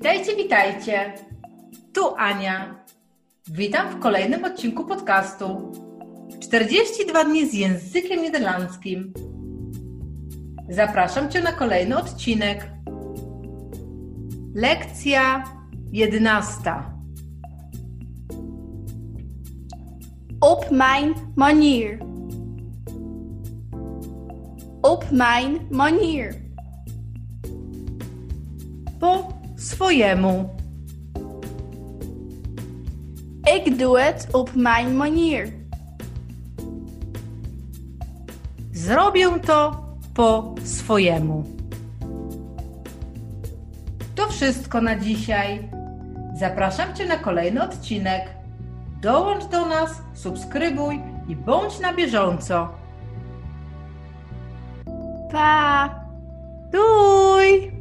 Witajcie. Tu Ania. Witam w kolejnym odcinku podcastu 42 dni z językiem niderlandzkim. Zapraszam Cię na kolejny odcinek. Lekcja 11. Op mijn manier. Op mijn manier. Po swojemu. Ik doe het op mijn manier. Zrobię to po swojemu. To wszystko na dzisiaj. Zapraszam Cię na kolejny odcinek. Dołącz do nas, subskrybuj i bądź na bieżąco. Pa! Doei!